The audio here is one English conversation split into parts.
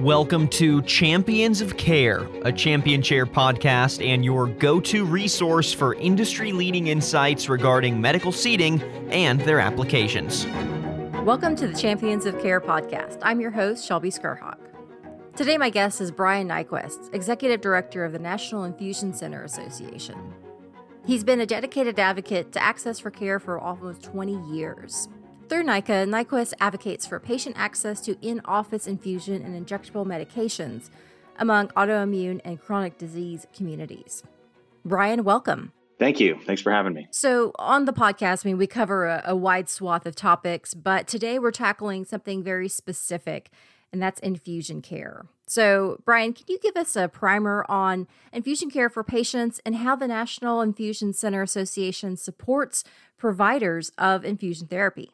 Welcome to Champions of Care, a Champion Chair podcast and your go to resource for industry leading insights regarding medical seating and their applications. Welcome to the Champions of Care podcast. I'm your host, Shelby Skurhawk. Today, my guest is Brian Nyquist, Executive Director of the National Infusion Center Association. He's been a dedicated advocate to access for care for almost 20 years. Through NICA, Nyquist advocates for patient access to in office infusion and injectable medications among autoimmune and chronic disease communities. Brian, welcome. Thank you. Thanks for having me. So, on the podcast, I mean, we cover a, a wide swath of topics, but today we're tackling something very specific, and that's infusion care. So, Brian, can you give us a primer on infusion care for patients and how the National Infusion Center Association supports providers of infusion therapy?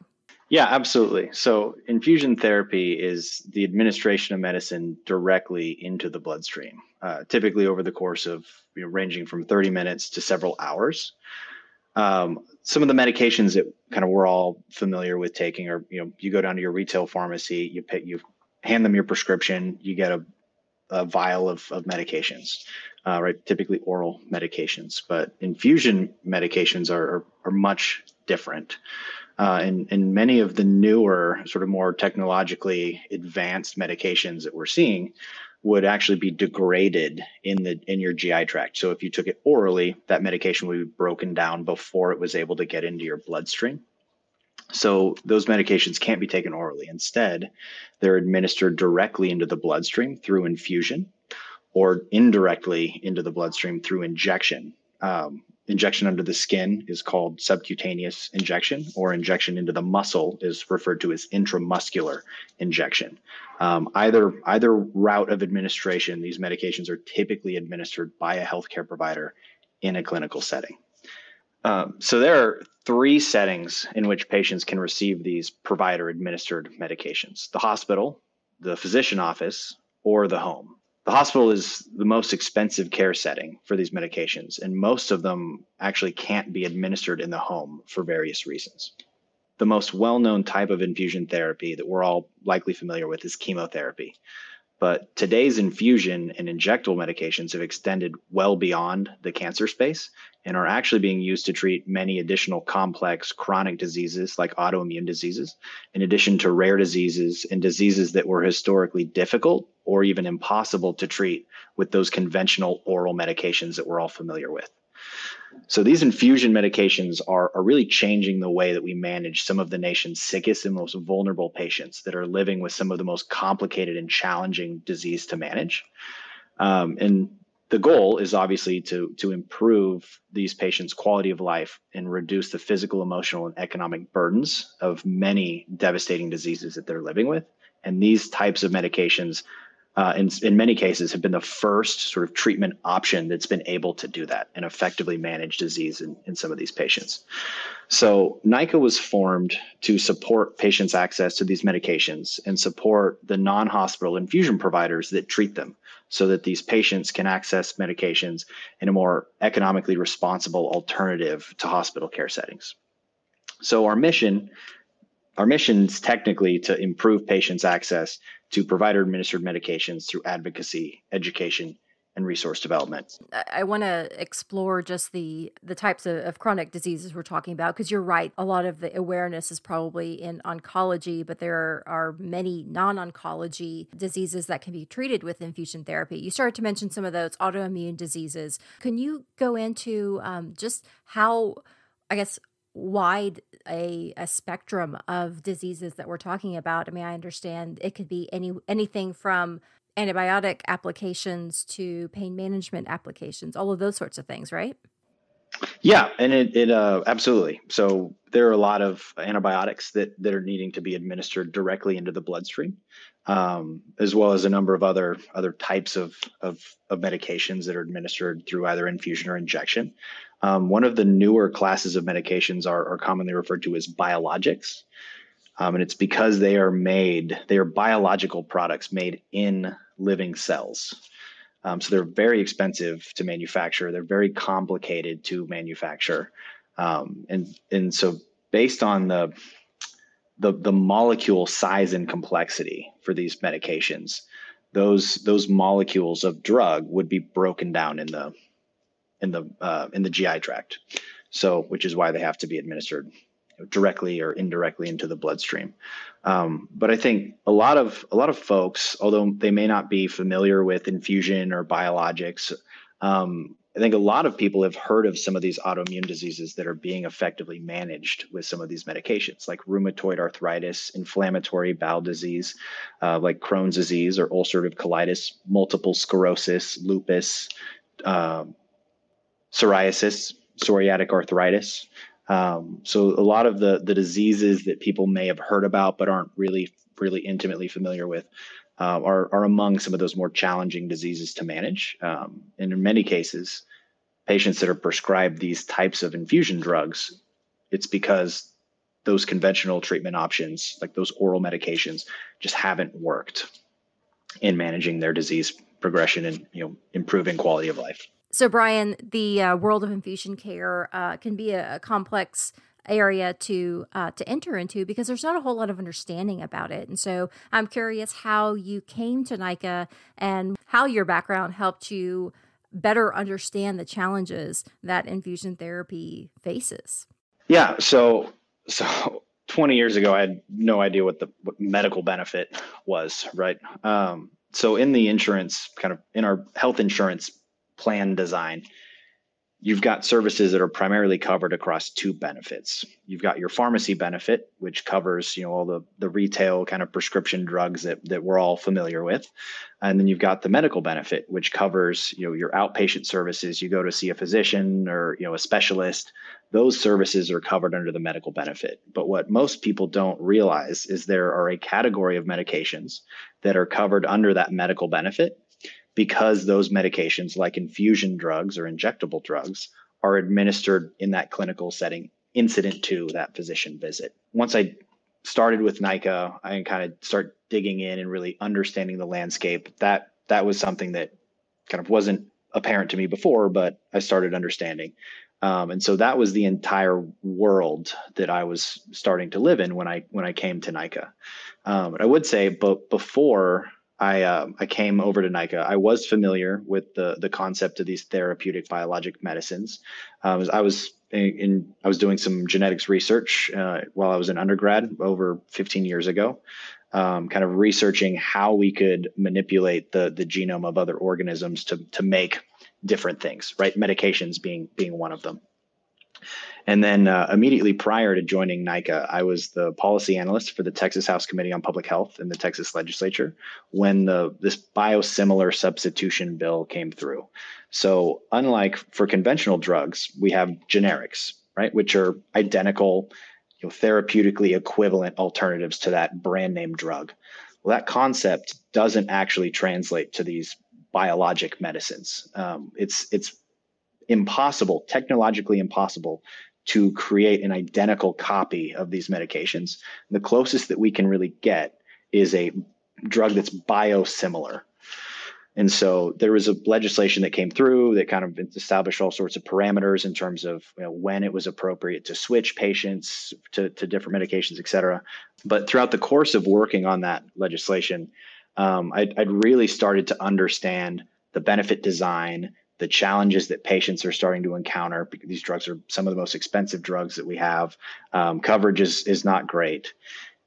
Yeah, absolutely. So, infusion therapy is the administration of medicine directly into the bloodstream, uh, typically over the course of you know, ranging from 30 minutes to several hours. Um, some of the medications that kind of we're all familiar with taking are, you know, you go down to your retail pharmacy, you pick, you hand them your prescription, you get a, a vial of, of medications, uh, right? Typically oral medications, but infusion medications are, are, are much different uh, and, many of the newer, sort of more technologically advanced medications that we're seeing would actually be degraded in the in your GI tract. So if you took it orally, that medication would be broken down before it was able to get into your bloodstream. So those medications can't be taken orally. Instead, they're administered directly into the bloodstream through infusion or indirectly into the bloodstream through injection. Um, injection under the skin is called subcutaneous injection, or injection into the muscle is referred to as intramuscular injection. Um, either either route of administration, these medications are typically administered by a healthcare provider in a clinical setting. Um, so there are three settings in which patients can receive these provider administered medications: the hospital, the physician office, or the home the hospital is the most expensive care setting for these medications, and most of them actually can't be administered in the home for various reasons. The most well known type of infusion therapy that we're all likely familiar with is chemotherapy. But today's infusion and injectable medications have extended well beyond the cancer space and are actually being used to treat many additional complex chronic diseases like autoimmune diseases, in addition to rare diseases and diseases that were historically difficult or even impossible to treat with those conventional oral medications that we're all familiar with. So these infusion medications are, are really changing the way that we manage some of the nation's sickest and most vulnerable patients that are living with some of the most complicated and challenging disease to manage. Um, and the goal is obviously to to improve these patients' quality of life and reduce the physical, emotional, and economic burdens of many devastating diseases that they're living with. And these types of medications, uh, in in many cases, have been the first sort of treatment option that's been able to do that and effectively manage disease in, in some of these patients. So NICA was formed to support patients' access to these medications and support the non-hospital infusion providers that treat them so that these patients can access medications in a more economically responsible alternative to hospital care settings. So our mission, our mission is technically to improve patients' access to provider administered medications through advocacy, education, and resource development. I want to explore just the the types of, of chronic diseases we're talking about because you're right. A lot of the awareness is probably in oncology, but there are many non-oncology diseases that can be treated with infusion therapy. You started to mention some of those autoimmune diseases. Can you go into um, just how, I guess, wide a, a spectrum of diseases that we're talking about? I mean, I understand it could be any anything from antibiotic applications to pain management applications, all of those sorts of things, right? Yeah, and it, it uh, absolutely. So there are a lot of antibiotics that that are needing to be administered directly into the bloodstream, um, as well as a number of other other types of, of, of medications that are administered through either infusion or injection. Um, one of the newer classes of medications are, are commonly referred to as biologics, um, and it's because they are made they are biological products made in living cells. Um, so they're very expensive to manufacture. They're very complicated to manufacture, um, and and so based on the the the molecule size and complexity for these medications. Those those molecules of drug would be broken down in the in the uh, in the GI tract. So, which is why they have to be administered directly or indirectly into the bloodstream. Um, but I think a lot of a lot of folks, although they may not be familiar with infusion or biologics, um, I think a lot of people have heard of some of these autoimmune diseases that are being effectively managed with some of these medications, like rheumatoid arthritis, inflammatory bowel disease, uh, like Crohn's disease or ulcerative colitis, multiple sclerosis, lupus, uh, psoriasis, psoriatic arthritis. Um, so a lot of the the diseases that people may have heard about but aren't really really intimately familiar with uh, are, are among some of those more challenging diseases to manage. Um, and in many cases, patients that are prescribed these types of infusion drugs, it's because those conventional treatment options, like those oral medications, just haven't worked in managing their disease progression and you know improving quality of life. So, Brian, the uh, world of infusion care uh, can be a, a complex area to uh, to enter into because there's not a whole lot of understanding about it. And so I'm curious how you came to NICA and how your background helped you better understand the challenges that infusion therapy faces. Yeah, so so 20 years ago, I had no idea what the what medical benefit was, right? Um, so in the insurance kind of in our health insurance plan design, you've got services that are primarily covered across two benefits. You've got your pharmacy benefit, which covers, you know, all the, the retail kind of prescription drugs that, that we're all familiar with. And then you've got the medical benefit, which covers, you know, your outpatient services. You go to see a physician or, you know, a specialist. Those services are covered under the medical benefit. But what most people don't realize is there are a category of medications that are covered under that medical benefit because those medications, like infusion drugs or injectable drugs, are administered in that clinical setting incident to that physician visit. Once I started with NICA, I kind of start digging in and really understanding the landscape. That that was something that kind of wasn't apparent to me before, but I started understanding. Um, and so that was the entire world that I was starting to live in when I when I came to NICA. Um, I would say, but before I uh, I came over to NICA. I was familiar with the the concept of these therapeutic biologic medicines. I was in, in, I was doing some genetics research uh, while I was in undergrad over 15 years ago, um, kind of researching how we could manipulate the the genome of other organisms to to make different things. Right, medications being being one of them. And then uh, immediately prior to joining NICA, I was the policy analyst for the Texas House Committee on Public Health in the Texas legislature when the this biosimilar substitution bill came through. So unlike for conventional drugs, we have generics, right, which are identical, you know, therapeutically equivalent alternatives to that brand name drug. Well, that concept doesn't actually translate to these biologic medicines. Um, it's it's impossible, technologically impossible to create an identical copy of these medications. The closest that we can really get is a drug that's biosimilar. And so there was a legislation that came through that kind of established all sorts of parameters in terms of you know, when it was appropriate to switch patients to, to different medications, et cetera. But throughout the course of working on that legislation, um, I'd, I'd really started to understand the benefit design, the challenges that patients are starting to encounter these drugs are some of the most expensive drugs that we have. Um, coverage is is not great,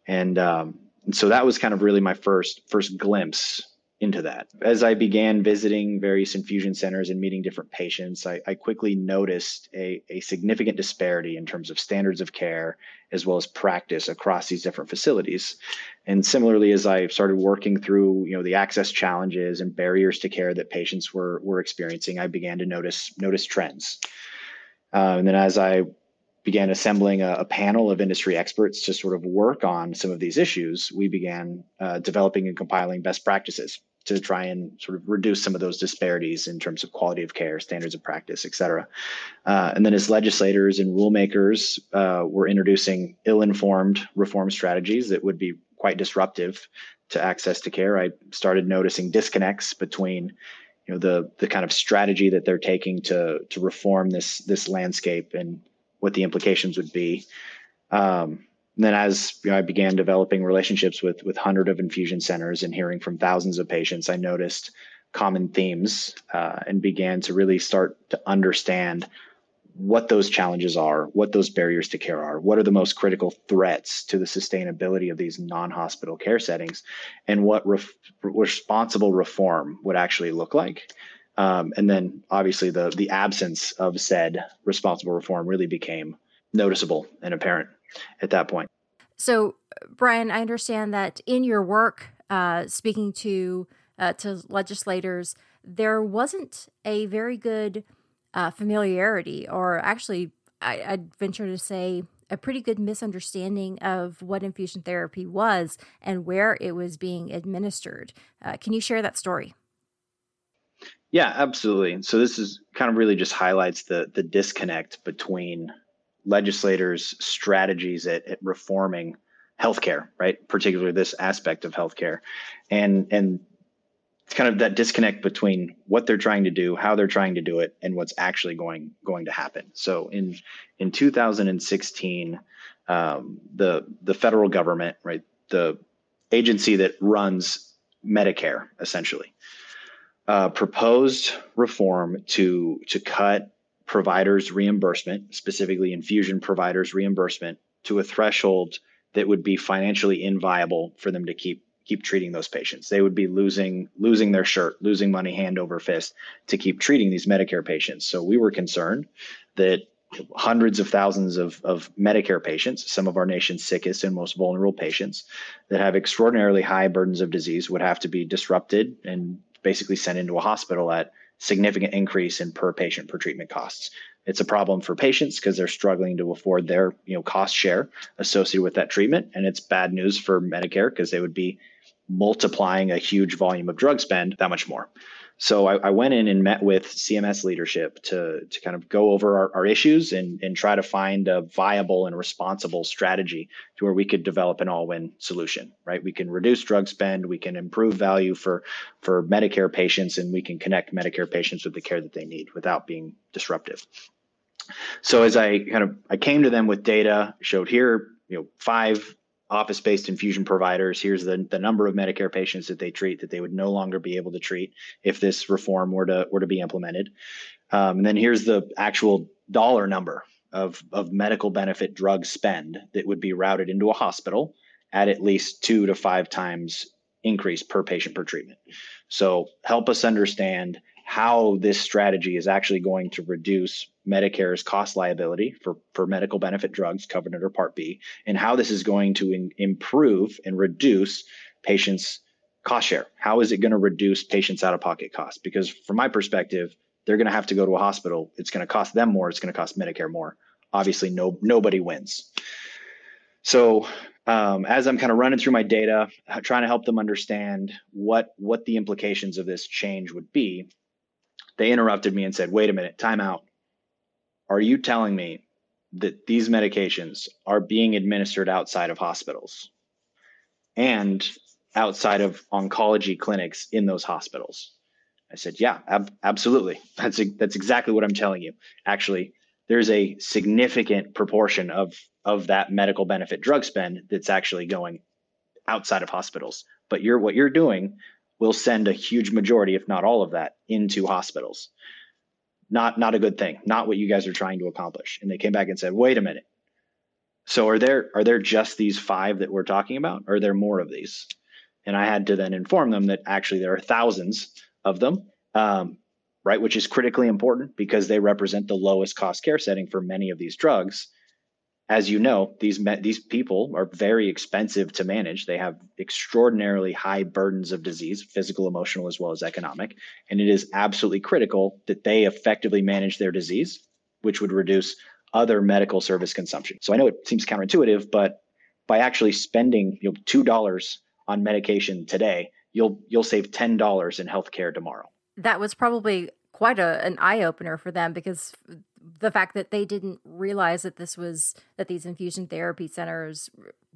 and, um, and so that was kind of really my first first glimpse into that. As I began visiting various infusion centers and meeting different patients, I, I, quickly noticed a, a significant disparity in terms of standards of care as well as practice across these different facilities. And similarly, as I started working through, you know, the access challenges and barriers to care that patients were were experiencing, I began to notice notice trends. Uh, and then as I began assembling a, a, panel of industry experts to sort of work on some of these issues, we began uh, developing and compiling best practices to try and sort of reduce some of those disparities in terms of quality of care, standards of practice, et cetera. Uh, and then as legislators and rulemakers uh, were introducing ill-informed reform strategies that would be quite disruptive to access to care, I started noticing disconnects between you know the the kind of strategy that they're taking to to reform this this landscape and what the implications would be. Um, And then as you know, I began developing relationships with with hundred of infusion centers and hearing from thousands of patients, I noticed common themes uh, and began to really start to understand what those challenges are, what those barriers to care are, what are the most critical threats to the sustainability of these non-hospital care settings, and what ref- responsible reform would actually look like. Um, and then obviously the the absence of said responsible reform really became noticeable and apparent at that point. So, Brian, I understand that in your work, uh, speaking to uh, to legislators, there wasn't a very good uh, familiarity, or actually, I, I'd venture to say a pretty good misunderstanding of what infusion therapy was and where it was being administered. Uh, can you share that story? Yeah, absolutely. So this is kind of really just highlights the the disconnect between legislators' strategies at, at reforming healthcare, right? Particularly this aspect of healthcare, and and it's kind of that disconnect between what they're trying to do, how they're trying to do it, and what's actually going going to happen. So in in 2016, um, the the federal government, right, the agency that runs Medicare, essentially, uh, proposed reform to to cut providers reimbursement, specifically infusion providers reimbursement, to a threshold that would be financially inviable for them to keep keep treating those patients. They would be losing losing their shirt, losing money hand over fist to keep treating these Medicare patients. So we were concerned that hundreds of thousands of, of Medicare patients, some of our nation's sickest and most vulnerable patients that have extraordinarily high burdens of disease would have to be disrupted and basically sent into a hospital at significant increase in per patient per treatment costs. It's a problem for patients because they're struggling to afford their you know cost share associated with that treatment, and it's bad news for Medicare because they would be multiplying a huge volume of drug spend that much more. So I, I, went in and met with CMS leadership to, to kind of go over our, our, issues and, and try to find a viable and responsible strategy to where we could develop an all-win solution, right? We can reduce drug spend, we can improve value for, for Medicare patients, and we can connect Medicare patients with the care that they need without being disruptive. So as I kind of I came to them with data, showed here, you know, five office-based infusion providers. Here's the, the number of Medicare patients that they treat that they would no longer be able to treat if this reform were to were to be implemented. Um, and then here's the actual dollar number of of medical benefit drug spend that would be routed into a hospital at at least two to five times increase per patient per treatment. So help us understand how this strategy is actually going to reduce Medicare's cost liability for, for medical benefit drugs covered under Part B, and how this is going to in, improve and reduce patients' cost share. How is it going to reduce patients' out of pocket costs? Because from my perspective, they're going to have to go to a hospital. It's going to cost them more. It's going to cost Medicare more. Obviously, no nobody wins. So um, as I'm kind of running through my data, trying to help them understand what what the implications of this change would be, they interrupted me and said, wait a minute, time out. Are you telling me that these medications are being administered outside of hospitals and outside of oncology clinics in those hospitals? I said, yeah, ab- absolutely. That's a, that's exactly what I'm telling you. Actually, there's a significant proportion of of that medical benefit drug spend that's actually going outside of hospitals. But you're what you're doing will send a huge majority, if not all of that, into hospitals. Not not a good thing. Not what you guys are trying to accomplish. And they came back and said, "Wait a minute. So are there are there just these five that we're talking about? Are there more of these?" And I had to then inform them that actually there are thousands of them, um, right? Which is critically important because they represent the lowest cost care setting for many of these drugs as you know, these these people are very expensive to manage. They have extraordinarily high burdens of disease, physical, emotional, as well as economic, and it is absolutely critical that they effectively manage their disease, which would reduce other medical service consumption. So I know it seems counterintuitive, but by actually spending you know, two dollars on medication today, you'll you'll save ten dollars in healthcare tomorrow. That was probably quite a, an eye opener for them because the fact that they didn't realize that this was that these infusion therapy centers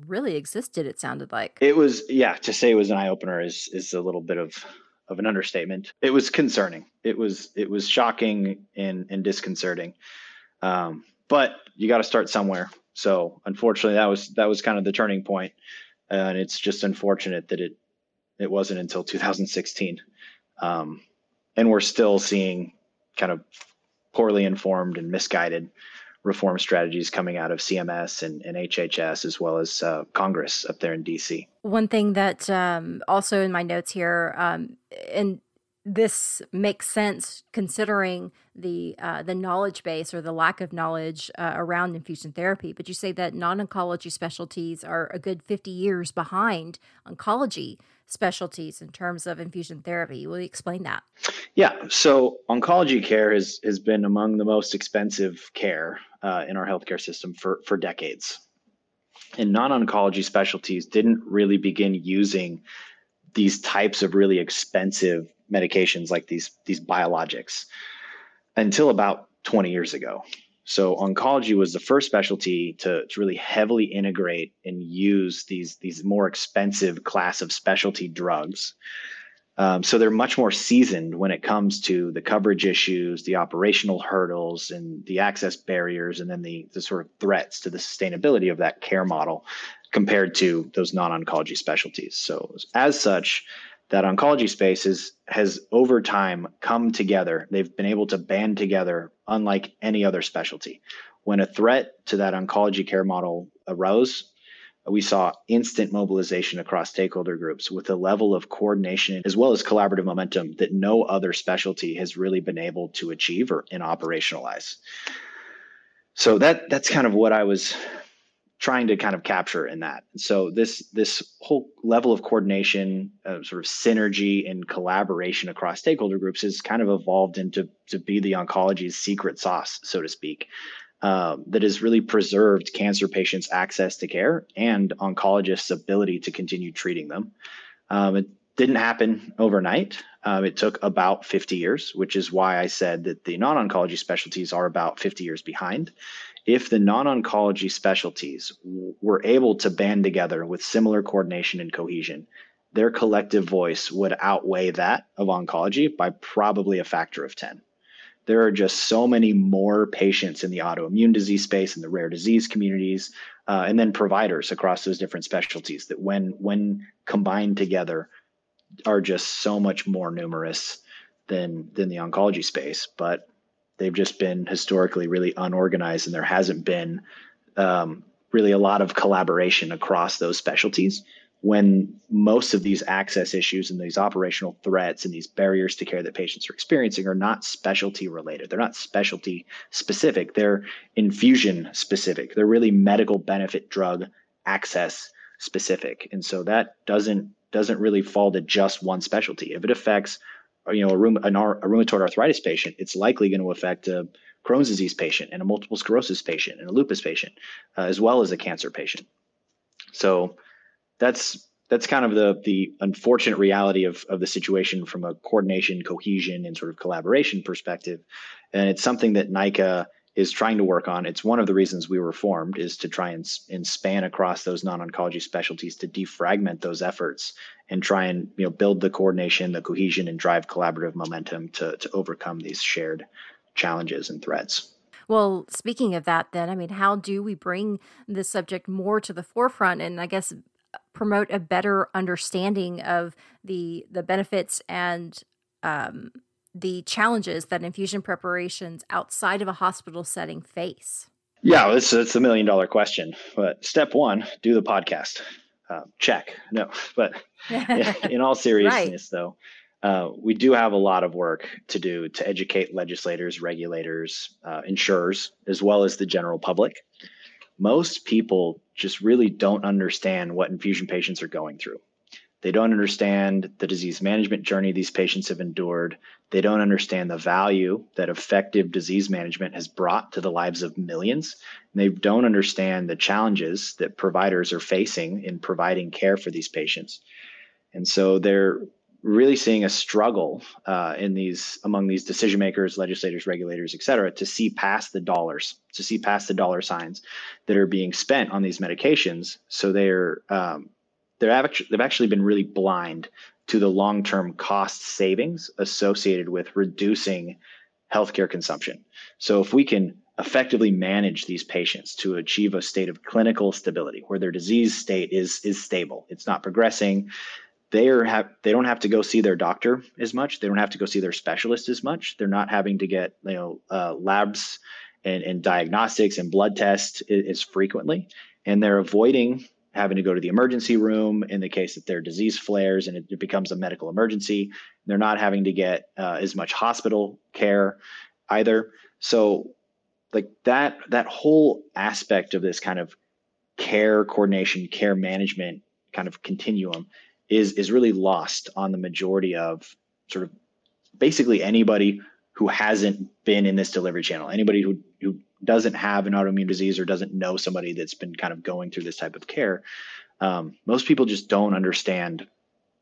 really existed it sounded like. It was yeah to say it was an eye opener is is a little bit of of an understatement. It was concerning. It was it was shocking and and disconcerting. Um, but you got to start somewhere. So unfortunately, that was that was kind of the turning point, and it's just unfortunate that it it wasn't until 2016, um, and we're still seeing kind of poorly informed and misguided reform strategies coming out of CMS and, and HHS as well as uh, Congress up there in DC. One thing that um, also in my notes here, um, and this makes sense considering the uh, the knowledge base or the lack of knowledge uh, around infusion therapy. But you say that non-oncology specialties are a good 50 years behind oncology specialties in terms of infusion therapy. Will you explain that? Yeah, so oncology care has has been among the most expensive care uh, in our healthcare system for for decades. And non-oncology specialties didn't really begin using these types of really expensive medications like these these biologics until about 20 years ago. So oncology was the first specialty to, to really heavily integrate and use these these more expensive class of specialty drugs. Um, so they're much more seasoned when it comes to the coverage issues, the operational hurdles, and the access barriers, and then the the sort of threats to the sustainability of that care model compared to those non-oncology specialties. So as such, that oncology space is, has over time come together. They've been able to band together unlike any other specialty. When a threat to that oncology care model arose, we saw instant mobilization across stakeholder groups with a level of coordination as well as collaborative momentum that no other specialty has really been able to achieve or and operationalize. So that that's kind of what I was trying to kind of capture in that. So this this whole level of coordination, uh, sort of synergy and collaboration across stakeholder groups has kind of evolved into to be the oncology's secret sauce, so to speak, um, that has really preserved cancer patients' access to care and oncologists' ability to continue treating them. Um, it didn't happen overnight. Um, it took about 50 years, which is why I said that the non oncology specialties are about 50 years behind if the non-oncology specialties were able to band together with similar coordination and cohesion, their collective voice would outweigh that of oncology by probably a factor of 10. There are just so many more patients in the autoimmune disease space and the rare disease communities, uh, and then providers across those different specialties that when when combined together are just so much more numerous than than the oncology space. But they've just been historically really unorganized, and there hasn't been um, really a lot of collaboration across those specialties. When most of these access issues and these operational threats and these barriers to care that patients are experiencing are not specialty related, they're not specialty specific, they're infusion specific, they're really medical benefit drug access specific. And so that doesn't doesn't really fall to just one specialty. If it affects you know a, rheum, an, a rheumatoid arthritis patient, it's likely going to affect a Crohn's disease patient and a multiple sclerosis patient and a lupus patient, uh, as well as a cancer patient. So that's that's kind of the the unfortunate reality of of the situation from a coordination, cohesion, and sort of collaboration perspective. And it's something that NICA is trying to work on. It's one of the reasons we were formed is to try and, and span across those non-oncology specialties to defragment those efforts and try and you know build the coordination, the cohesion, and drive collaborative momentum to to overcome these shared challenges and threats. Well, speaking of that, then I mean, how do we bring this subject more to the forefront, and I guess promote a better understanding of the the benefits and um, the challenges that infusion preparations outside of a hospital setting face? Yeah, it's it's a million dollar question. But step one, do the podcast. Uh, check. No, but in all seriousness, right. though, uh, we do have a lot of work to do to educate legislators, regulators, uh, insurers, as well as the general public. Most people just really don't understand what infusion patients are going through. They don't understand the disease management journey these patients have endured. They don't understand the value that effective disease management has brought to the lives of millions. And they don't understand the challenges that providers are facing in providing care for these patients. And so they're really seeing a struggle uh, in these among these decision makers, legislators, regulators, et cetera, to see past the dollars, to see past the dollar signs that are being spent on these medications. So they're um, they've actually been really blind to the long-term cost savings associated with reducing healthcare consumption. So if we can effectively manage these patients to achieve a state of clinical stability where their disease state is is stable it's not progressing they are have they don't have to go see their doctor as much. They don't have to go see their specialist as much. They're not having to get you know uh, labs and, and diagnostics and blood tests as frequently. And they're avoiding having to go to the emergency room in the case that their disease flares and it, becomes a medical emergency. They're not having to get uh, as much hospital care either. So like that that whole aspect of this kind of care coordination care management kind of continuum is is really lost on the majority of sort of basically anybody who hasn't been in this delivery channel anybody who who doesn't have an autoimmune disease or doesn't know somebody that's been kind of going through this type of care um, most people just don't understand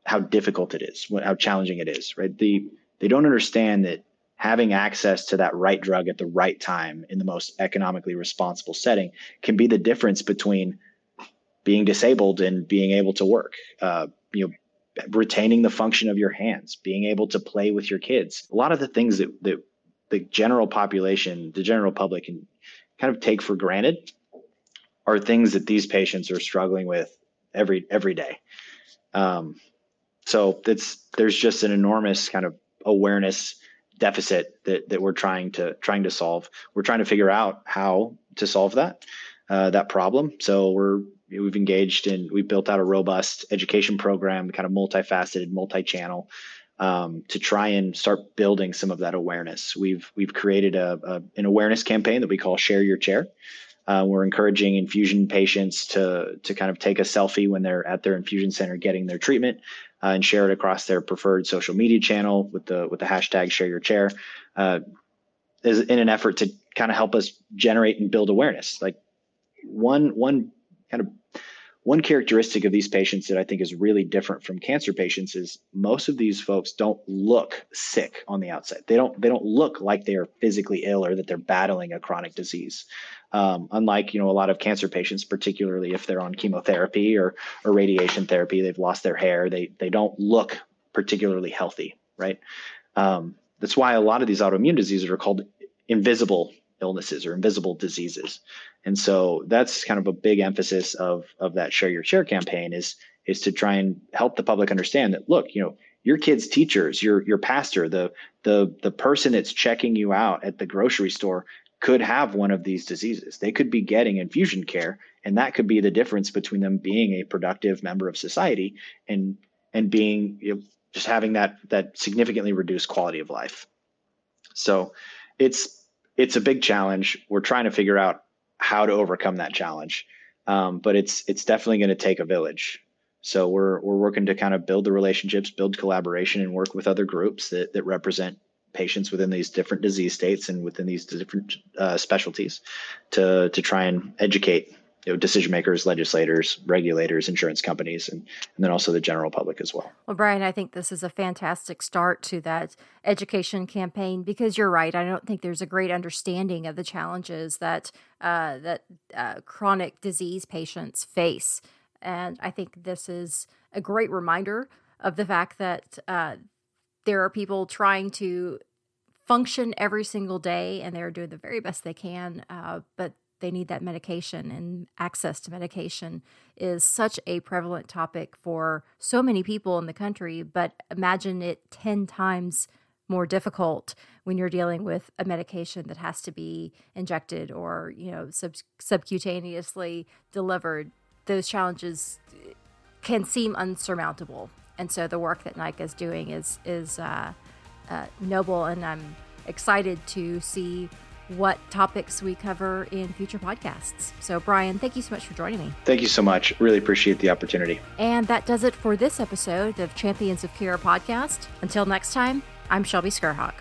how difficult it is how challenging it is right the they don't understand that having access to that right drug at the right time in the most economically responsible setting can be the difference between being disabled and being able to work. Uh, you know, retaining the function of your hands, being able to play with your kids. A lot of the things that, that the general population, the general public can kind of take for granted are things that these patients are struggling with every every day. Um, so it's there's just an enormous kind of awareness deficit that, that we're trying to trying to solve. We're trying to figure out how to solve that uh, that problem. So we're we've engaged in we've built out a robust education program, kind of multifaceted, multi-channel, um, to try and start building some of that awareness. We've we've created a, a an awareness campaign that we call Share Your Chair. Uh, we're encouraging infusion patients to to kind of take a selfie when they're at their infusion center getting their treatment uh, and share it across their preferred social media channel with the with the hashtag share your chair uh, is in an effort to kind of help us generate and build awareness like one one kind of one characteristic of these patients that I think is really different from cancer patients is most of these folks don't look sick on the outside. They don't they don't look like they are physically ill or that they're battling a chronic disease. Um, unlike you know a lot of cancer patients, particularly if they're on chemotherapy or or radiation therapy, they've lost their hair. They they don't look particularly healthy, right? Um, that's why a lot of these autoimmune diseases are called invisible illnesses or invisible diseases. And so that's kind of a big emphasis of of that share your chair campaign is is to try and help the public understand that look, you know, your kids' teachers, your your pastor, the the the person that's checking you out at the grocery store could have one of these diseases. They could be getting infusion care, and that could be the difference between them being a productive member of society and and being you know, just having that that significantly reduced quality of life. So it's it's a big challenge. We're trying to figure out how to overcome that challenge. Um, but it's it's definitely going to take a village. So we're we're working to kind of build the relationships, build collaboration, and work with other groups that that represent patients within these different disease states and within these different uh, specialties to to try and educate you know, decision makers, legislators, regulators, insurance companies, and, and then also the general public as well. Well, Brian, I think this is a fantastic start to that education campaign because you're right. I don't think there's a great understanding of the challenges that uh, that uh, chronic disease patients face, and I think this is a great reminder of the fact that uh, there are people trying to function every single day and they're doing the very best they can, uh, but they need that medication and access to medication is such a prevalent topic for so many people in the country but imagine it 10 times more difficult when you're dealing with a medication that has to be injected or you know sub- subcutaneously delivered. Those challenges can seem unsurmountable and so the work that NICA is doing is is uh, uh, noble and I'm excited to see what topics we cover in future podcasts. So, Brian, thank you so much for joining me. Thank you so much. Really appreciate the opportunity. And that does it for this episode of Champions of Care podcast. Until next time, I'm Shelby Skerhawk.